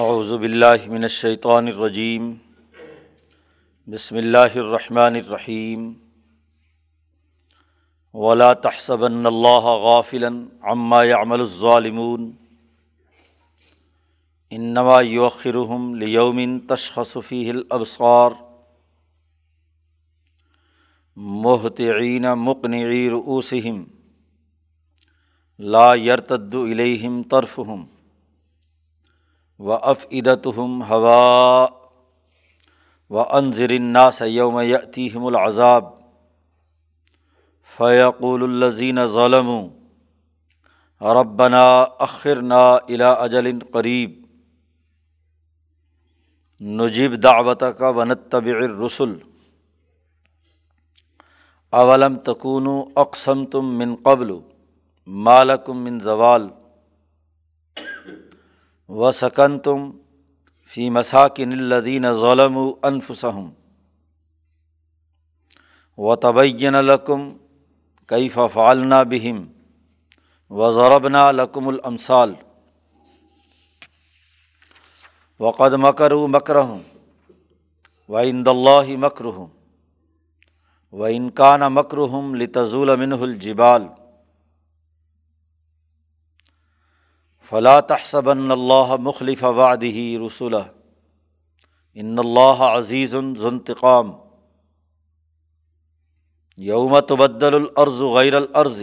اعوذ باللہ من الشیطان الرجیم بسم اللہ الرحمن الرحیم ولا تحسبن اللہ غافلا عما يعمل الظالمون. انما يؤخرهم ليوم تشخص فيه الابصار مهطعين مقنعي رؤوسهم. لا يرتد اليهم طرفهم. و افعدتہم ہوا و انضر الناس یوم یتیم العذاب فیقول الزین ظلم ربنا اخرنا الا اجل قریب نجیب دعوت کا ونتب الرسل اولم تکون اقسم تم من قبل مالکم من زوال و سکن تم فی مساکن الدین ظلم و انفسم و تبین الکم کئی فعالنا بہم و ضربنا لکم الامثال وقد مکر مکر و اند اللہ مکر ہوں و انکان مکر ہم لتضول منہ الجبال فلاں تحصبن اللہ مخلف وعدہ رسول ان اللہ عزیز ذنتقام یوم تبدل العرض غیر العرض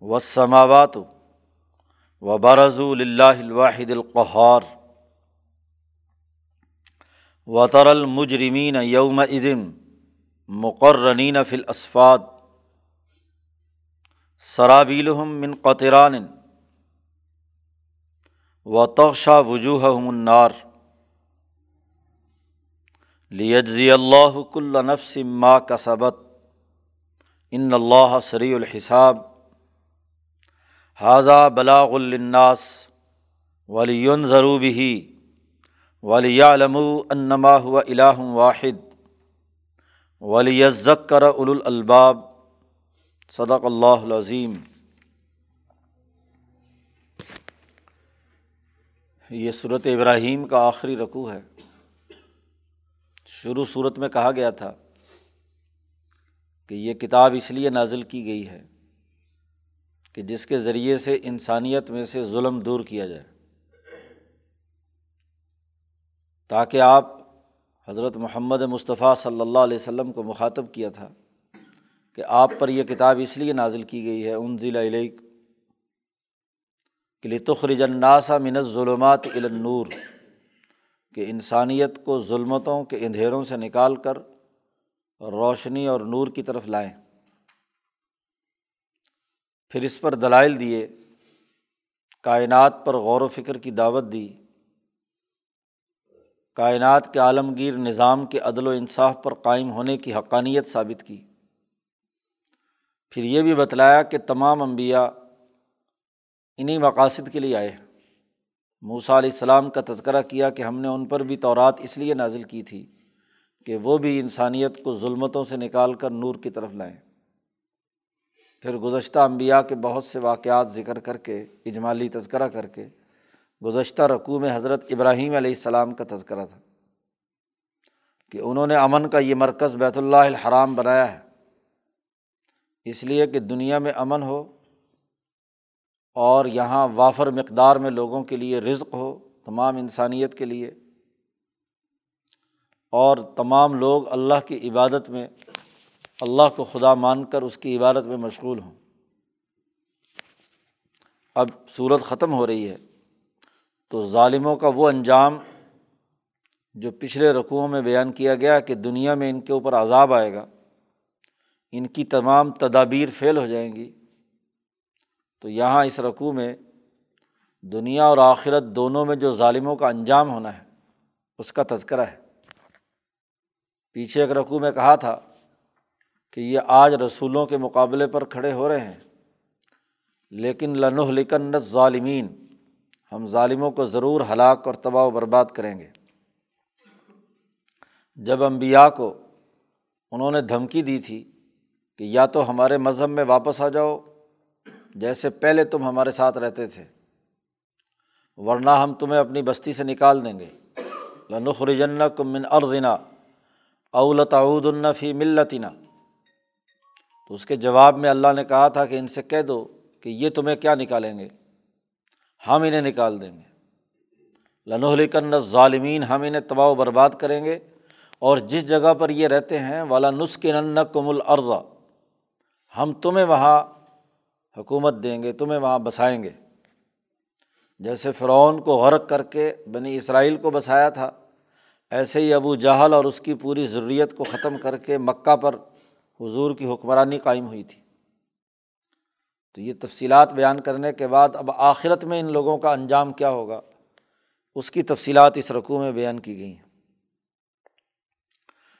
و سماوات و برض اللہ الواحد القحار و تر المجرمین یوم ازم مقررین فی الاسفاد. سرابیلہم من قطران و تخشا وجوہ منار لیجزی اللہ کل نفس ما کا صبت ان اللہ سری الحساب حاضہ بلاغ الناس ولی ضروبی ولی علم انما ہو الہ واحد ولی ذکر الالباب صدق اللہ العظیم یہ صورت ابراہیم کا آخری رقوع ہے۔ شروع صورت میں کہا گیا تھا کہ یہ کتاب اس لیے نازل کی گئی ہے کہ جس کے ذریعے سے انسانیت میں سے ظلم دور کیا جائے۔ تاکہ آپ حضرت محمد مصطفیٰ صلی اللہ علیہ وسلم کو مخاطب کیا تھا کہ آپ پر یہ کتاب اس لیے نازل کی گئی ہے ان ضلع علیہ کہ لتخرج الناس من ظلمات النور کہ انسانیت کو ظلمتوں کے اندھیروں سے نکال کر روشنی اور نور کی طرف لائیں۔ پھر اس پر دلائل دیے، کائنات پر غور و فکر کی دعوت دی، کائنات کے عالمگیر نظام کے عدل و انصاف پر قائم ہونے کی حقانیت ثابت کی۔ پھر یہ بھی بتلایا کہ تمام انبیاء انہیں مقاصد کے لیے آئے۔ موسا علیہ السلام کا تذکرہ کیا کہ ہم نے ان پر بھی تورات اس لیے نازل کی تھی کہ وہ بھی انسانیت کو ظلمتوں سے نکال کر نور کی طرف لائیں۔ پھر گزشتہ امبیا کے بہت سے واقعات ذکر کر کے، اجمالی تذکرہ کر کے گزشتہ رقوع میں حضرت ابراہیم علیہ السلام کا تذکرہ تھا کہ انہوں نے امن کا یہ مرکز بیت اللہ الحرام بنایا ہے۔ اس لیے کہ دنیا میں امن ہو اور یہاں وافر مقدار میں لوگوں کے لیے رزق ہو، تمام انسانیت کے لیے۔ اور تمام لوگ اللہ کی عبادت میں، اللہ کو خدا مان کر اس کی عبادت میں مشغول ہوں۔ اب صورت ختم ہو رہی ہے، تو ظالموں کا وہ انجام جو پچھلے رقوؤں میں بیان کیا گیا کہ دنیا میں ان کے اوپر عذاب آئے گا، ان کی تمام تدابیر فیل ہو جائیں گی۔ تو یہاں اس رقوع میں دنیا اور آخرت دونوں میں جو ظالموں کا انجام ہونا ہے، اس کا تذکرہ ہے۔ پیچھے ایک رقوع میں کہا تھا کہ یہ آج رسولوں کے مقابلے پر کھڑے ہو رہے ہیں، لیکن لنح لکن ظالمین ہم ظالموں کو ضرور ہلاک اور تباہ و برباد کریں گے۔ جب امبیا کو انہوں نے دھمکی دی تھی کہ یا تو ہمارے مذہب میں واپس آ جاؤ جیسے پہلے تم ہمارے ساتھ رہتے تھے۔ ورنہ ہم تمہیں اپنی بستی سے نکال دیں گے۔ لنخرجن کمن ارزنا اولت فی ملتنا۔ تو اس کے جواب میں اللہ نے کہا تھا کہ ان سے کہہ دو کہ یہ تمہیں کیا نکالیں گے۔ ہم انہیں نکال دیں گے۔ لنحلکن ظالمین ہم انہیں تباہ و برباد کریں گے۔ اور جس جگہ پر یہ رہتے ہیں والا نسخن کم ہم تمہیں وہاں حکومت دیں گے، تمہیں وہاں بسائیں گے۔ جیسے فرعون کو غرق کر کے بنی اسرائیل کو بسایا تھا، ایسے ہی ابو جہل اور اس کی پوری ضروریت کو ختم کر کے مکہ پر حضور کی حکمرانی قائم ہوئی تھی۔ تو یہ تفصیلات بیان کرنے کے بعد اب آخرت میں ان لوگوں کا انجام کیا ہوگا، اس کی تفصیلات اس رقوع میں بیان کی گئی ہیں۔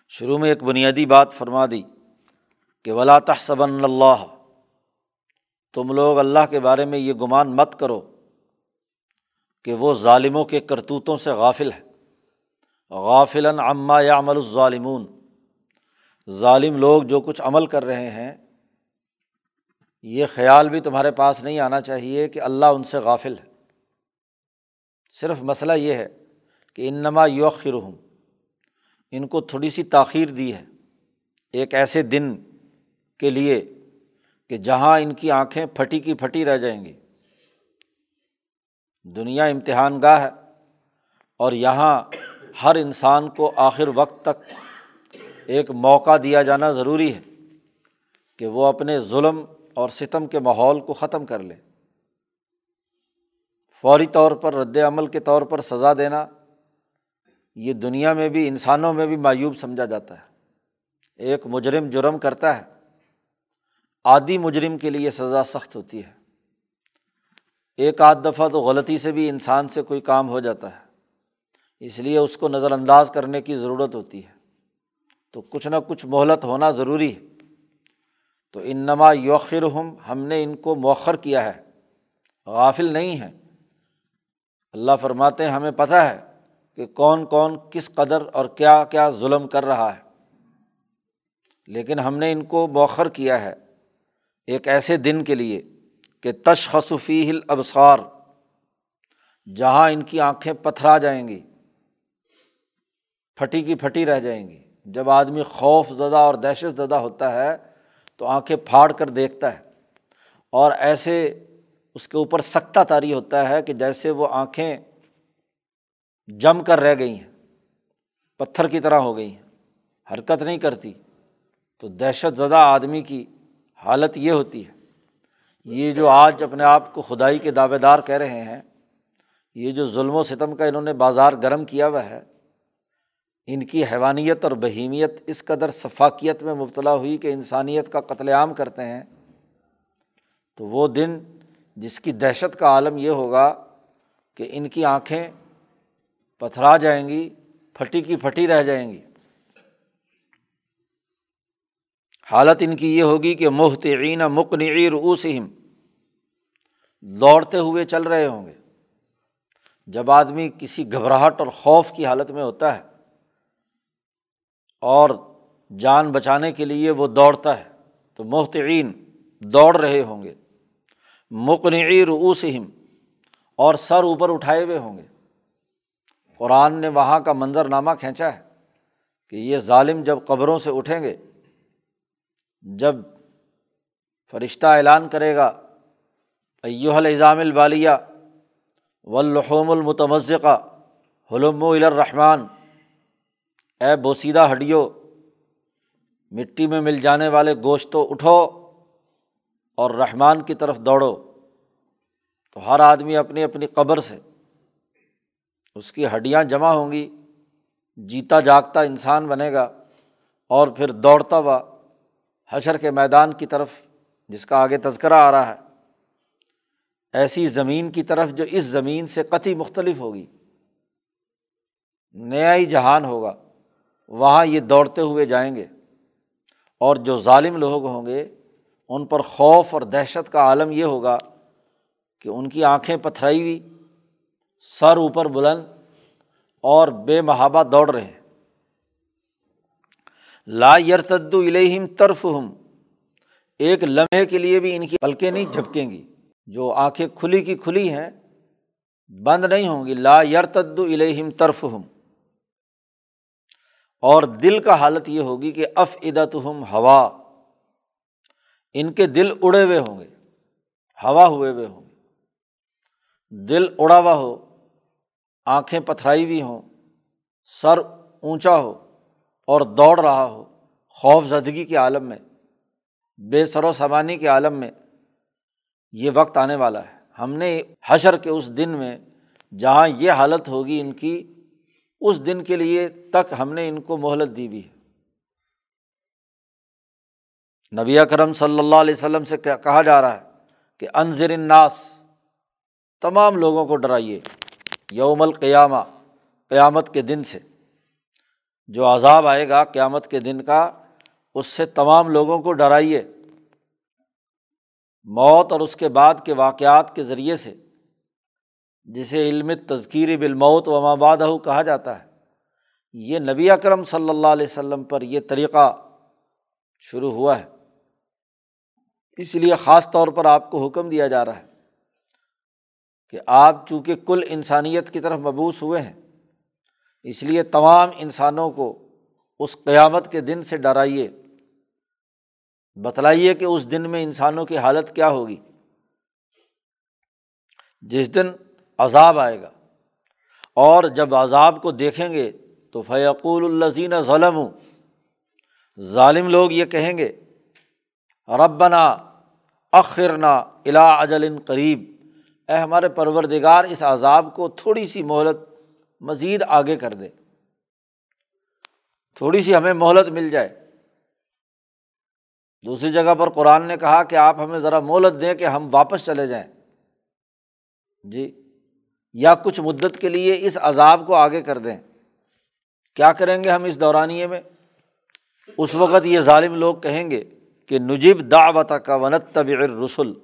شروع میں ایک بنیادی بات فرما دی کہ ولا تحسبن اللہ تم لوگ اللہ کے بارے میں یہ گمان مت کرو کہ وہ ظالموں کے کرتوتوں سے غافل ہے۔ غافل عما یا عمل الظالمون۔ ظالم لوگ جو کچھ عمل کر رہے ہیں، یہ خیال بھی تمہارے پاس نہیں آنا چاہیے کہ اللہ ان سے غافل ہے۔ صرف مسئلہ یہ ہے کہ انما یوخر ہوں ان کو تھوڑی سی تاخیر دی ہے۔ ایک ایسے دن کے لیے کہ جہاں ان کی آنکھیں پھٹی کی پھٹی رہ جائیں گی۔ دنیا امتحان گاہ ہے اور یہاں ہر انسان کو آخر وقت تک ایک موقع دیا جانا ضروری ہے کہ وہ اپنے ظلم اور ستم کے ماحول کو ختم کر لے۔ فوری طور پر رد عمل کے طور پر سزا دینا، یہ دنیا میں بھی، انسانوں میں بھی معیوب سمجھا جاتا ہے۔ ایک مجرم جرم کرتا ہے۔ آدھی مجرم کے لیے سزا سخت ہوتی ہے۔ ایک آدھ دفعہ تو غلطی سے بھی انسان سے کوئی کام ہو جاتا ہے۔ اس لیے اس کو نظر انداز کرنے کی ضرورت ہوتی ہے۔ تو کچھ نہ کچھ مہلت ہونا ضروری ہے۔ تو انما یوخر ہم ہم نے ان کو مؤخر کیا ہے۔ غافل نہیں ہے اللہ فرماتے ہیں، ہمیں پتہ ہے کہ کون کون کس قدر اور کیا کیا ظلم کر رہا ہے۔ لیکن ہم نے ان کو مؤخر کیا ہے۔ ایک ایسے دن کے لیے کہ تشخصفی ہل ابسار جہاں ان کی آنکھیں پتھرا جائیں گی، پھٹی کی پھٹی رہ جائیں گی۔ جب آدمی خوف زدہ اور دہشت زدہ ہوتا ہے، تو آنکھیں پھاڑ کر دیکھتا ہے اور ایسے اس کے اوپر سکتا تاری ہوتا ہے کہ جیسے وہ آنکھیں جم کر رہ گئی ہیں، پتھر کی طرح ہو گئی ہیں، حرکت نہیں کرتی۔ تو دہشت زدہ آدمی کی حالت یہ ہوتی ہے، یہ جو آج اپنے آپ کو خدائی کے دعوے دار کہہ رہے ہیں، یہ جو ظلم و ستم کا انہوں نے بازار گرم کیا ہوا ہے، ان کی حیوانیت اور بہیمیت اس قدر ثفاقیت میں مبتلا ہوئی کہ انسانیت کا قتل عام کرتے ہیں، تو وہ دن جس کی دہشت کا عالم یہ ہوگا کہ ان کی آنکھیں پتھرا جائیں گی، پھٹی کی پھٹی رہ جائیں گی۔ حالت ان کی یہ ہوگی کہ محتعین مقنعی رؤوسہم دوڑتے ہوئے چل رہے ہوں گے۔ جب آدمی کسی گھبراہٹ اور خوف کی حالت میں ہوتا ہے اور جان بچانے کے لیے وہ دوڑتا ہے تو محتعین دوڑ رہے ہوں گے۔ مقنعی رؤوسہم اور سر اوپر اٹھائے ہوئے ہوں گے۔ قرآن نے وہاں کا منظر نامہ کھینچا ہے کہ یہ ظالم جب قبروں سے اٹھیں گے جب فرشتہ اعلان کرے گا ایوہ الزام البالیہ واللحوم المتمزقہ حلم الرحمٰن، اے بوسیدہ ہڈیو، مٹی میں مل جانے والے گوشتوں اٹھو اور رحمان کی طرف دوڑو۔ تو ہر آدمی اپنی اپنی قبر سے، اس کی ہڈیاں جمع ہوں گی، جیتا جاگتا انسان بنے گا اور پھر دوڑتا ہوا حشر کے میدان کی طرف، جس کا آگے تذکرہ آ رہا ہے، ایسی زمین کی طرف جو اس زمین سے قطعی مختلف ہوگی، نیا ہی جہان ہوگا، وہاں یہ دوڑتے ہوئے جائیں گے۔ اور جو ظالم لوگ ہوں گے، ان پر خوف اور دہشت کا عالم یہ ہوگا کہ ان کی آنکھیں پتھرائی ہوئی، سر اوپر بلند اور بے محابہ دوڑ رہے ہیں۔ لا یرتد الہم طرف ہم ایک لمحے کے لیے بھی ان کی پلکیں نہیں جھپکیں گی۔ جو آنکھیں کھلی کی کھلی ہیں، بند نہیں ہوں گی۔ لا یرتد الہم طرف ہم اور دل کا حالت یہ ہوگی کہ اف ادت ہم ہوا۔ ان کے دل اڑے ہوئے ہوں گے، ہوا ہوئے ہوئے ہوں گے۔ دل اڑا ہوا ہو، آنکھیں پتھرائی ہوئی ہوں، سر اونچا ہو۔ اور دوڑ رہا ہو، خوف زدگی کے عالم میں، بے سر و سمانی کے عالم میں، یہ وقت آنے والا ہے۔ ہم نے حشر کے اس دن میں جہاں یہ حالت ہوگی ان کی، اس دن کے لیے تک ہم نے ان کو مہلت دی ہوئی ہے۔ نبی کرم صلی اللہ علیہ وسلم سے کہا جا رہا ہے کہ انضر الناس، تمام لوگوں کو ڈرائیے یوم القیامہ، قیامت کے دن سے۔ جو عذاب آئے گا قیامت کے دن کا، اس سے تمام لوگوں کو ڈرائیے۔ موت اور اس کے بعد کے واقعات کے ذریعے سے، جسے علم تذکیر بالموت و مابادہ کہا جاتا ہے۔ یہ نبی اکرم صلی اللہ علیہ وسلم پر یہ طریقہ شروع ہوا ہے۔ اس لیے خاص طور پر آپ کو حکم دیا جا رہا ہے کہ آپ چونکہ کل انسانیت کی طرف مبوس ہوئے ہیں اس لیے تمام انسانوں کو اس قیامت کے دن سے ڈرائیے، بتلائیے کہ اس دن میں انسانوں کی حالت کیا ہوگی۔ جس دن عذاب آئے گا اور جب عذاب کو دیکھیں گے تو فیقول الزین ظلم ظالم لوگ یہ کہیں گے، ربنا اخرنا الا اجل قریب اے ہمارے پروردگار، اس عذاب کو تھوڑی سی مہلت مزید آگے کر دے۔ تھوڑی سی ہمیں مہلت مل جائے۔ دوسری جگہ پر قرآن نے کہا کہ آپ ہمیں ذرا مہلت دیں کہ ہم واپس چلے جائیں۔ جی یا کچھ مدت کے لیے اس عذاب کو آگے کر دیں۔ کیا کریں گے ہم اس دورانیے میں؟ اس وقت یہ ظالم لوگ کہیں گے کہ نجیب دعوت کا ونت طبع رسول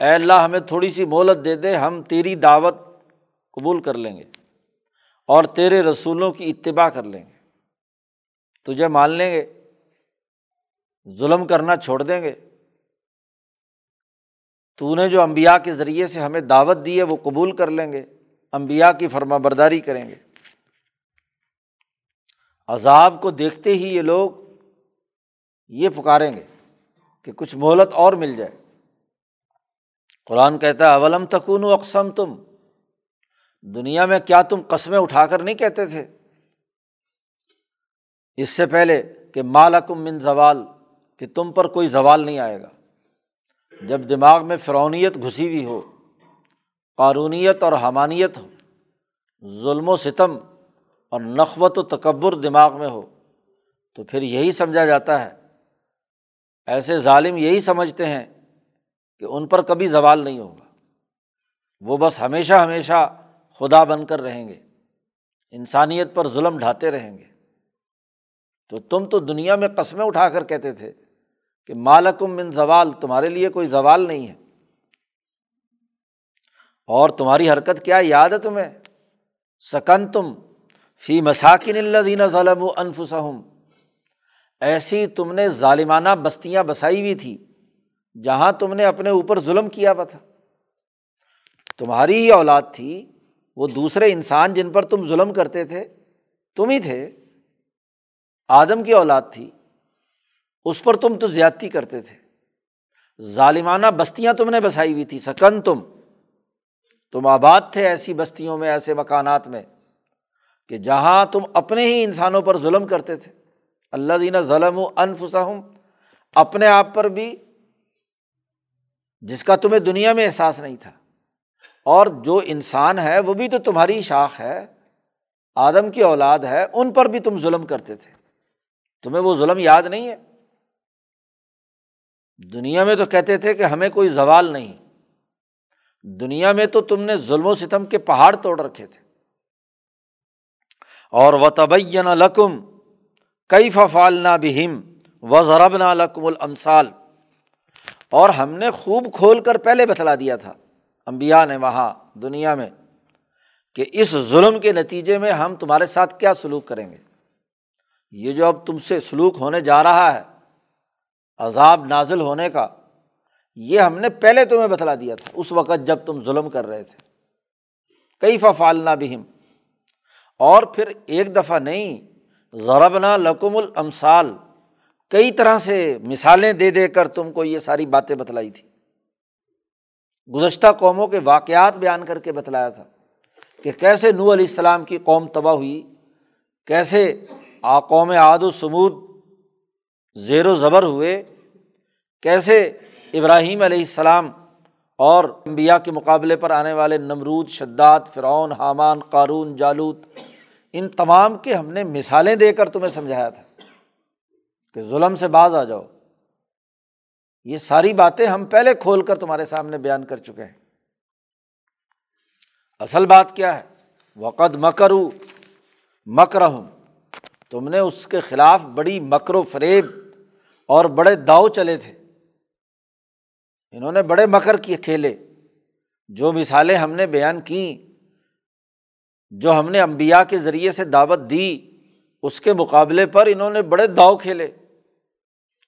اے اللہ، ہمیں تھوڑی سی مہلت دے دے، ہم تیری دعوت قبول کر لیں گے۔ اور تیرے رسولوں کی اتباع کر لیں گے۔ تجھے مان لیں گے، ظلم کرنا چھوڑ دیں گے۔ تو نے جو امبیا کے ذریعے سے ہمیں دعوت دی ہے، وہ قبول کر لیں گے۔ امبیا کی فرما برداری کریں گے۔ عذاب کو دیکھتے ہی یہ لوگ یہ پکاریں گے کہ کچھ مہلت اور مل جائے۔ قرآن کہتا ہے، اولم تکون و اقسم تم دنیا میں کیا تم قسمیں اٹھا کر نہیں کہتے تھے؟ اس سے پہلے کہ مالکم من زوال، کہ تم پر کوئی زوال نہیں آئے گا۔ جب دماغ میں فرونیت گھسی ہوئی ہو، قارونیت اور حمانیت ہو ظلم و ستم اور نقوت و تکبر دماغ میں ہو، تو پھر یہی سمجھا جاتا ہے۔ ایسے ظالم یہی سمجھتے ہیں کہ ان پر کبھی زوال نہیں ہوگا۔ وہ بس ہمیشہ ہمیشہ خدا بن کر رہیں گے۔ انسانیت پر ظلم ڈھاتے رہیں گے۔ تو تم تو دنیا میں قسمیں اٹھا کر کہتے تھے کہ مالکم من زوال، تمہارے لیے کوئی زوال نہیں ہے۔ اور تمہاری حرکت کیا یاد ہے تمہیں؟ سکن تم فی مساکن اللہ دینا ظلم و انفسم ایسی تم نے ظالمانہ بستیاں بسائی ہوئی تھی جہاں تم نے اپنے اوپر ظلم کیا ہوا تھا۔ تمہاری ہی اولاد تھی وہ دوسرے انسان جن پر تم ظلم کرتے تھے، تم ہی تھے۔ آدم کی اولاد تھی، اس پر تم تو زیادتی کرتے تھے۔ ظالمانہ بستیاں تم نے بسائی ہوئی تھی، سکن تم۔ تم آباد تھے ایسی بستیوں میں، ایسے مکانات میں کہ جہاں تم اپنے ہی انسانوں پر ظلم کرتے تھے۔ اللہ دینا ظلم و انفسم اپنے آپ پر بھی، جس کا تمہیں دنیا میں احساس نہیں تھا۔ اور جو انسان ہے وہ بھی تو تمہاری شاخ ہے، آدم کی اولاد ہے، ان پر بھی تم ظلم کرتے تھے۔ تمہیں وہ ظلم یاد نہیں ہے؟ دنیا میں تو کہتے تھے کہ ہمیں کوئی زوال نہیں۔ دنیا میں تو تم نے ظلم و ستم کے پہاڑ توڑ رکھے تھے۔ اور و تبین لکم کئی ففال نہ بہم و ضرب نہ لکم المسال اور ہم نے خوب کھول کر پہلے بتلا دیا تھا۔ امبیا نے وہاں دنیا میں کہ اس ظلم کے نتیجے میں ہم تمہارے ساتھ کیا سلوک کریں گے؟ یہ جو اب تم سے سلوک ہونے جا رہا ہے، عذاب نازل ہونے کا، یہ ہم نے پہلے تمہیں بتلا دیا تھا، اس وقت جب تم ظلم کر رہے تھے۔ کئی فالنا بہم؟ اور پھر ایک دفعہ نہیں، ضربنا لکم المسال کئی طرح سے مثالیں دے دے کر تم کو یہ ساری باتیں بتلائی تھی۔ گزشتہ قوموں کے واقعات بیان کر کے بتلایا تھا کہ کیسے نو علیہ السلام کی قوم تباہ ہوئی، کیسے آ قوم عاد و سمود زیر و زبر ہوئے، کیسے ابراہیم علیہ السلام اور امبیا کے مقابلے پر آنے والے نمرود، شداد، فرعون، حامان، قارون، جالوت، ان تمام کے ہم نے مثالیں دے کر تمہیں سمجھایا تھا کہ ظلم سے باز آ جاؤ۔ یہ ساری باتیں ہم پہلے کھول کر تمہارے سامنے بیان کر چکے ہیں۔ اصل بات کیا ہے؟ وقت مکرو مکر ہوں تم نے اس کے خلاف بڑی مکر و فریب اور بڑے داؤ چلے تھے۔ انہوں نے بڑے مکر کیے کھیلے۔ جو مثالیں ہم نے بیان کیں جو ہم نے امبیا کے ذریعے سے دعوت دی، اس کے مقابلے پر انہوں نے بڑے داؤ کھیلے۔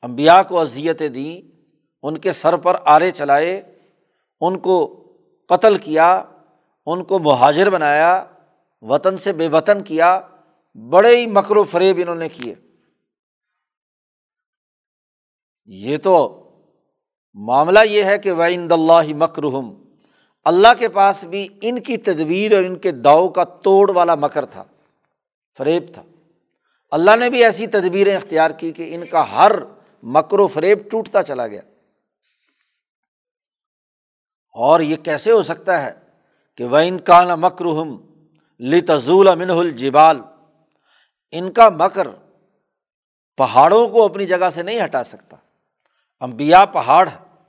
امبیا کو اذیتیں دیں ان کے سر پر آرے چلائے، ان کو قتل کیا، ان کو مہاجر بنایا، وطن سے بے وطن کیا، بڑے ہی مکر و فریب انہوں نے کیے۔ یہ تو معاملہ یہ ہے کہ وعند اللہ مکرحم اللہ کے پاس بھی ان کی تدبیر اور ان کے داؤ کا توڑ والا مکر تھا، فریب تھا۔ اللہ نے بھی ایسی تدبیریں اختیار کی کہ ان کا ہر مکر و فریب ٹوٹتا چلا گیا۔ اور یہ کیسے ہو سکتا ہے کہ وہ ان کا مکرحم لتضول امن الجبال، ان کا مکر پہاڑوں کو اپنی جگہ سے نہیں ہٹا سکتا۔ امبیا پہاڑ ہے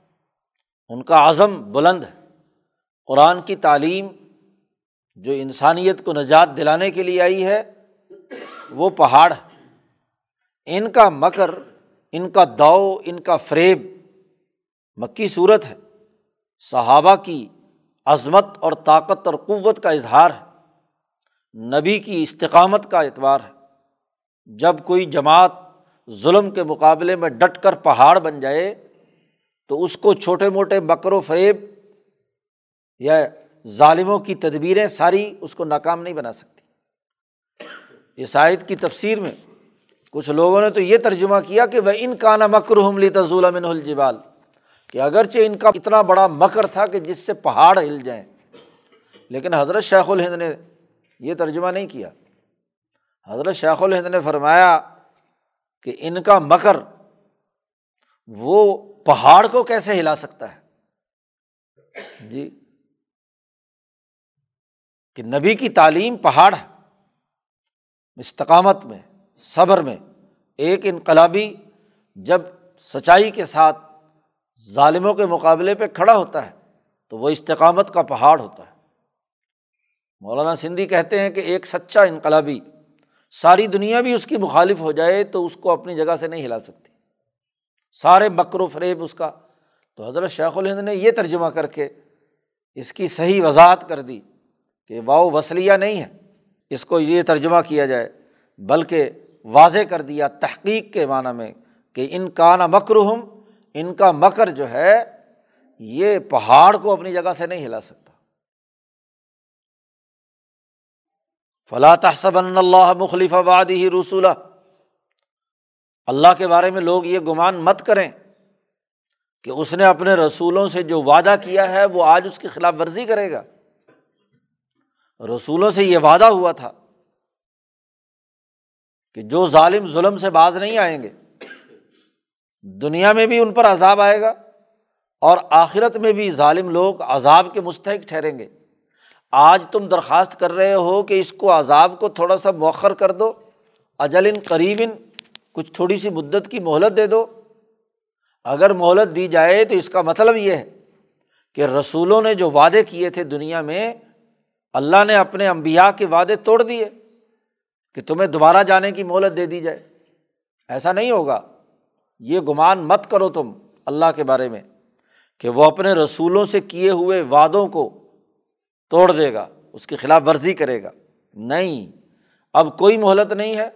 ان کا عزم بلند ہے۔ قرآن کی تعلیم جو انسانیت کو نجات دلانے کے لیے آئی ہے، وہ پہاڑ ہے ان کا مکر، ان کا داؤ، ان کا فریب مکی صورت ہے۔ صحابہ کی عظمت اور طاقت اور قوت کا اظہار ہے۔ نبی کی استقامت کا اعتبار ہے۔ جب کوئی جماعت ظلم کے مقابلے میں ڈٹ کر پہاڑ بن جائے تو اس کو چھوٹے موٹے مکر و فریب یا ظالموں کی تدبیریں ساری اس کو ناکام نہیں بنا سکتی۔ عیسائیت کی تفسیر میں کچھ لوگوں نے تو یہ ترجمہ کیا کہ وہ ان کا نا مکر حملی تضول امن الجبال۔ کہ اگرچہ ان کا اتنا بڑا مکر تھا کہ جس سے پہاڑ ہل جائیں، لیکن حضرت شیخ الہند نے یہ ترجمہ نہیں کیا۔ حضرت شیخ الہند نے فرمایا کہ ان کا مکر وہ پہاڑ کو کیسے ہلا سکتا ہے؟ جی کہ نبی کی تعلیم پہاڑ ہے، استقامت میں، صبر میں، ایک انقلابی جب سچائی کے ساتھ ظالموں کے مقابلے پہ کھڑا ہوتا ہے تو وہ استقامت کا پہاڑ ہوتا ہے۔ مولانا سندھی کہتے ہیں کہ ایک سچا انقلابی ساری دنیا بھی اس کی مخالف ہو جائے تو اس کو اپنی جگہ سے نہیں ہلا سکتی۔ سارے مکر و فریب اس کا۔ تو حضرت شیخ الہند نے یہ ترجمہ کر کے اس کی صحیح وضاحت کر دی کہ واؤ وسلیہ نہیں ہے۔ اس کو یہ ترجمہ کیا جائے، بلکہ واضح کر دیا تحقیق کے معنی میں کہ ان کا نا مکرحم ان کا مکر جو ہے، یہ پہاڑ کو اپنی جگہ سے نہیں ہلا سکتا۔ فلاں تحسب اللہ مخلف آباد ہی اللہ کے بارے میں لوگ یہ گمان مت کریں کہ اس نے اپنے رسولوں سے جو وعدہ کیا ہے، وہ آج اس کی خلاف ورزی کرے گا۔ رسولوں سے یہ وعدہ ہوا تھا کہ جو ظالم ظلم سے باز نہیں آئیں گے دنیا میں بھی ان پر عذاب آئے گا اور آخرت میں بھی ظالم لوگ عذاب کے مستحق ٹھہریں گے۔ آج تم درخواست کر رہے ہو کہ اس کو عذاب کو تھوڑا سا مؤخر کر دو اجل ان قریب ان کچھ تھوڑی سی مدت کی مہلت دے دو۔ اگر مہلت دی جائے تو اس کا مطلب یہ ہے کہ رسولوں نے جو وعدے کیے تھے دنیا میں، اللہ نے اپنے امبیا کے وعدے توڑ دیے کہ تمہیں دوبارہ جانے کی مہلت دے دی جائے۔ ایسا نہیں ہوگا۔ یہ گمان مت کرو تم اللہ کے بارے میں کہ وہ اپنے رسولوں سے کیے ہوئے وعدوں کو توڑ دے گا، اس کی خلاف ورزی کرے گا۔ نہیں، اب کوئی مہلت نہیں ہے۔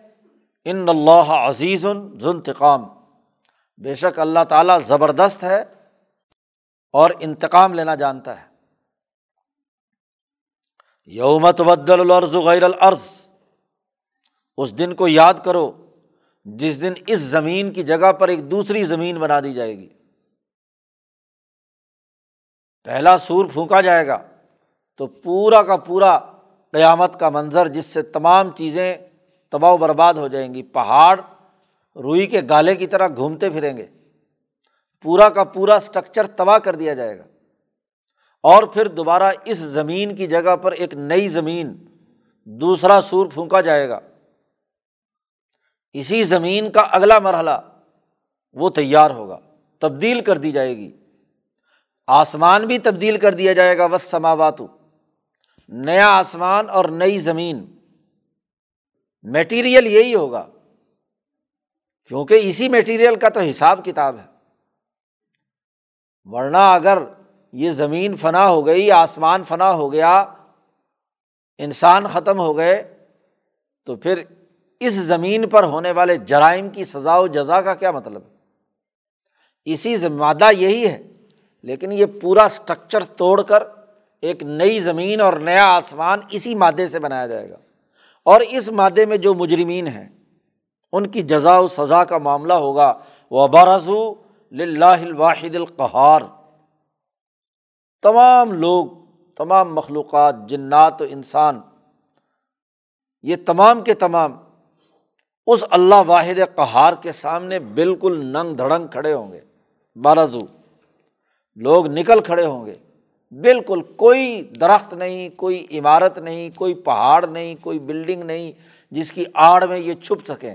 ان اللہ عزیز ذنتقام بے شک اللہ تعالیٰ زبردست ہے اور انتقام لینا جانتا ہے۔ یومت بدل العرض غیر العرض اس دن کو یاد کرو۔ جس دن اس زمین کی جگہ پر ایک دوسری زمین بنا دی جائے گی۔ پہلا سور پھونکا جائے گا تو پورا کا پورا قیامت کا منظر، جس سے تمام چیزیں تباہ و برباد ہو جائیں گی۔ پہاڑ روئی کے گالے کی طرح گھومتے پھریں گے۔ پورا کا پورا اسٹرکچر تباہ کر دیا جائے گا۔ اور پھر دوبارہ اس زمین کی جگہ پر ایک نئی زمین، دوسرا سور پھونکا جائے گا۔ اسی زمین کا اگلا مرحلہ وہ تیار ہوگا، تبدیل کر دی جائے گی۔ آسمان بھی تبدیل کر دیا جائے گا بس سماواتو نیا آسمان اور نئی زمین۔ میٹیریل یہی ہوگا، کیونکہ اسی میٹیریل کا تو حساب کتاب ہے۔ ورنہ اگر یہ زمین فنا ہو گئی، آسمان فنا ہو گیا، انسان ختم ہو گئے، تو پھر اس زمین پر ہونے والے جرائم کی سزا و جزا کا کیا مطلب؟ ہے اسی مادہ یہی ہے، لیکن یہ پورا اسٹرکچر توڑ کر ایک نئی زمین اور نیا آسمان اسی مادے سے بنایا جائے گا۔ اور اس مادے میں جو مجرمین ہیں، ان کی جزا و سزا کا معاملہ ہوگا وہ برضو الواحد القہار تمام لوگ، تمام مخلوقات، جنات و انسان، یہ تمام کے تمام اس اللہ واحد قہار کے سامنے بالکل ننگ دھڑنگ کھڑے ہوں گے بارازو لوگ نکل کھڑے ہوں گے۔ بالکل کوئی درخت نہیں، کوئی عمارت نہیں، کوئی پہاڑ نہیں، کوئی بلڈنگ نہیں جس کی آڑ میں یہ چھپ سکیں۔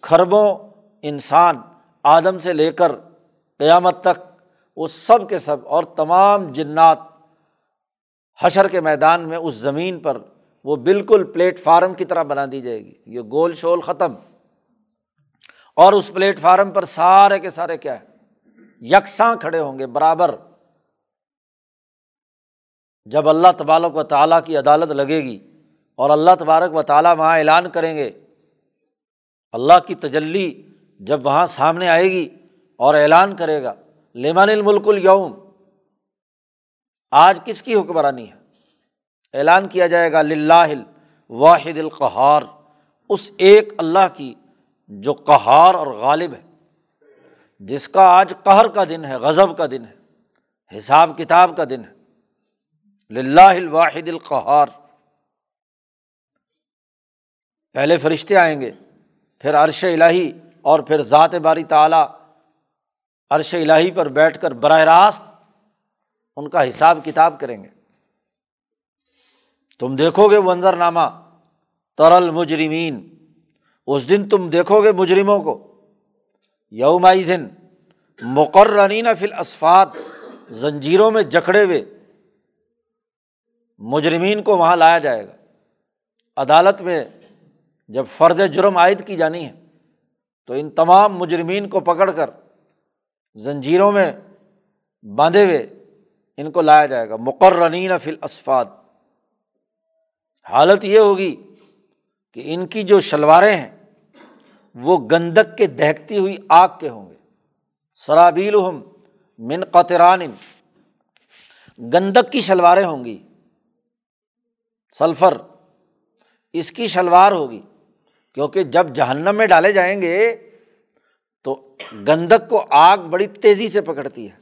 کھربوں، انسان، آدم سے لے کر قیامت تک، وہ سب کے سب اور تمام جنات حشر کے میدان میں اس زمین پر وہ بالکل پلیٹ فارم کی طرح بنا دی جائے گی۔ یہ گول شول ختم۔ اور اس پلیٹ فارم پر سارے کے سارے کیا ہے؟ یکساں کھڑے ہوں گے، برابر۔ جب اللہ تبارک و تعالیٰ کی عدالت لگے گی اور اللہ تبارک و تعالیٰ وہاں اعلان کریں گے، اللہ کی تجلی جب وہاں سامنے آئے گی اور اعلان کرے گا لیمان الملک الوم آج کس کی حکمرانی ہے؟ اعلان کیا جائے گا لاہ واحد القہار۔ اس ایک اللہ کی جو قہار اور غالب ہے، جس کا آج قہر کا دن ہے، غضب کا دن ہے، حساب کتاب کا دن ہے۔ لاہ الواحد القہار۔ پہلے فرشتے آئیں گے، پھر عرش الہی اور پھر ذات باری تعلیٰ عرش الہی پر بیٹھ کر براہ راست ان کا حساب کتاب کریں گے۔ تم دیکھو گے منظر نامہ ترل مجرمین اس دن تم دیکھو گے مجرموں کو۔ یومائی دن مقررین فل اسفات زنجیروں میں جکڑے ہوئے۔ مجرمین کو وہاں لایا جائے گا۔ عدالت میں جب فرد جرم عائد کی جانی ہے، تو ان تمام مجرمین کو پکڑ کر زنجیروں میں باندھے ہوئے ان کو لایا جائے گا۔ مقررین فل اسفات حالت یہ ہوگی کہ ان کی جو شلواریں ہیں، وہ گندک کے دہتی ہوئی آگ کے ہوں گے۔ سرابیل من قطران، گندک کی شلواریں ہوں گی۔ سلفر، اس کی شلوار ہوگی۔ کیونکہ جب جہنم میں ڈالے جائیں گے، تو گندک کو آگ بڑی تیزی سے پکڑتی ہے۔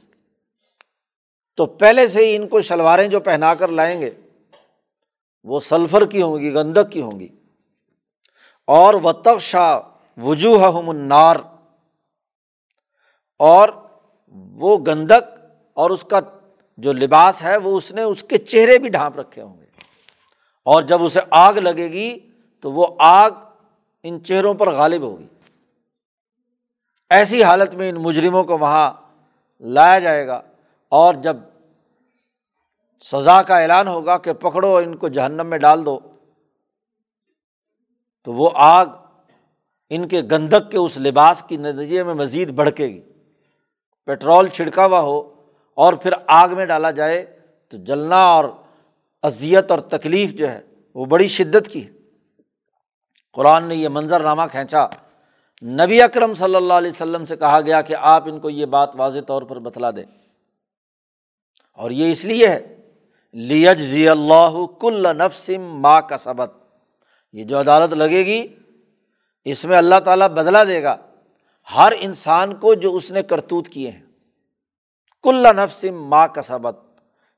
تو پہلے سے ہی ان کو شلواریں جو پہنا کر لائیں گے وہ سلفر کی ہوں گی، گندک کی ہوں گی۔ اور و شاہ وجوہ منار اور وہ گندک اور اس کا جو لباس ہے، وہ اس نے اس کے چہرے بھی ڈھانپ رکھے ہوں گے۔ اور جب اسے آگ لگے گی، تو وہ آگ ان چہروں پر غالب ہوگی۔ ایسی حالت میں ان مجرموں کو وہاں لایا جائے گا۔ اور جب سزا کا اعلان ہوگا کہ پکڑو ان کو جہنم میں ڈال دو۔ تو وہ آگ ان کے گندک کے اس لباس کی نتیجے میں مزید بڑھکے گی۔ پٹرول چھڑکا ہوا ہو اور پھر آگ میں ڈالا جائے تو جلنا اور اذیت اور تکلیف جو ہے وہ بڑی شدت کی ہے۔ قرآن نے یہ منظر نامہ کھینچا۔ نبی اکرم صلی اللہ علیہ وسلم سے کہا گیا کہ آپ ان کو یہ بات واضح طور پر بتلا دیں۔ اور یہ اس لیے ہے لیج ضی اللہ کل نفسم ما کا سبت یہ جو عدالت لگے گی، اس میں اللہ تعالیٰ بدلا دے گا ہر انسان کو جو اس نے کرتوت کیے ہیں۔ کل نفسم ماں کا سبت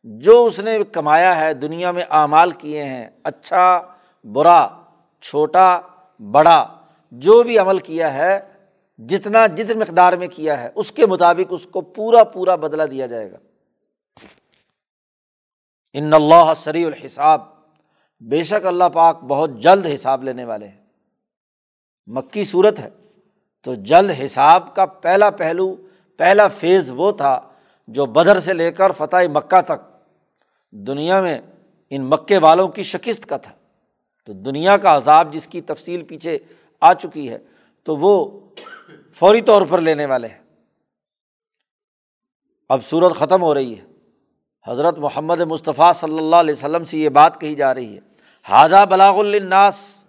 جو اس نے کمایا ہے، دنیا میں اعمال کیے ہیں اچھا برا، چھوٹا، بڑا، جو بھی عمل کیا ہے، جتنا جتن مقدار میں کیا ہے، اس کے مطابق اس کو پورا پورا بدلا دیا جائے گا۔ ان اللہ سری الحساب۔ بے شک اللہ پاک بہت جلد حساب لینے والے ہیں۔ مکی صورت ہے۔ تو جلد حساب کا پہلا پہلو، پہلا فیز وہ تھا جو بدر سے لے کر فتح مکہ تک دنیا میں ان مکے والوں کی شکست کا تھا۔ تو دنیا کا عذاب جس کی تفصیل پیچھے آ چکی ہے، تو وہ فوری طور پر لینے والے ہیں۔ اب صورت ختم ہو رہی ہے۔ حضرت محمد مصطفیٰ صلی اللہ علیہ وسلم سے یہ بات کہی جا رہی ہے ہادہ بلاغ الناس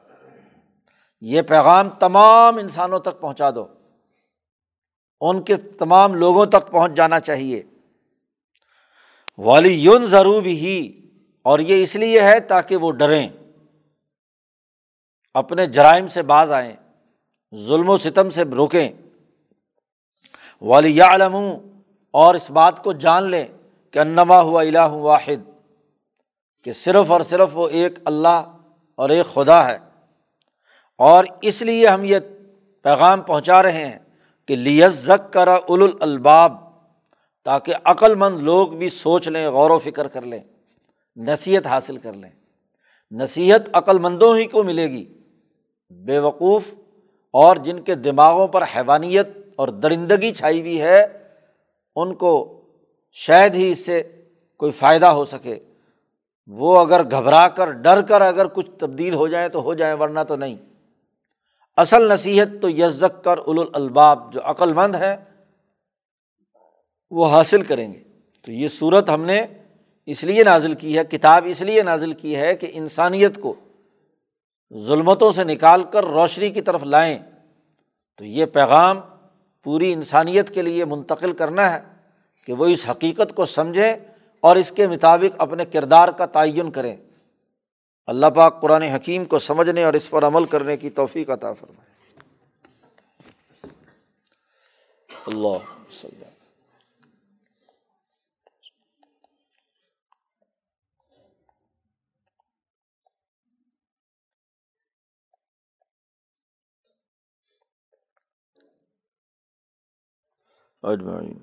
یہ پیغام تمام انسانوں تک پہنچا دو۔ ان کے تمام لوگوں تک پہنچ جانا چاہیے۔ والی یون ضرور ہی اور یہ اس لیے ہے تاکہ وہ ڈریں۔ اپنے جرائم سے باز آئیں۔ ظلم و ستم سے روکیں والی علم اور اس بات کو جان لیں۔ کہ انما ہوا الہ واحد، کہ صرف اور صرف وہ ایک اللہ اور ایک خدا ہے۔ اور اس لیے ہم یہ پیغام پہنچا رہے ہیں کہ لیزک کرا اول الباب تاکہ عقل مند لوگ بھی سوچ لیں، غور و فکر کر لیں، نصیحت حاصل کر لیں۔ نصیحت عقل مندوں ہی کو ملے گی، بے وقوف، اور جن کے دماغوں پر حیوانیت اور درندگی چھائی ہوئی ہے، ان کو شاید ہی اس سے کوئی فائدہ ہو سکے۔ وہ اگر گھبرا کر، ڈر کر اگر کچھ تبدیل ہو جائے تو ہو جائے، ورنہ تو نہیں۔ اصل نصیحت تو یزک کر اول الباب جو عقل مند ہے، وہ حاصل کریں گے۔ تو یہ صورت ہم نے اس لیے نازل کی ہے، کتاب اس لیے نازل کی ہے کہ انسانیت کو ظلمتوں سے نکال کر روشنی کی طرف لائیں۔ تو یہ پیغام پوری انسانیت کے لیے منتقل کرنا ہے۔ کہ وہ اس حقیقت کو سمجھیں اور اس کے مطابق اپنے کردار کا تعین کریں۔ اللہ پاک قرآن حکیم کو سمجھنے اور اس پر عمل کرنے کی توفیق عطا فرمائے۔ اللہ اجمعین۔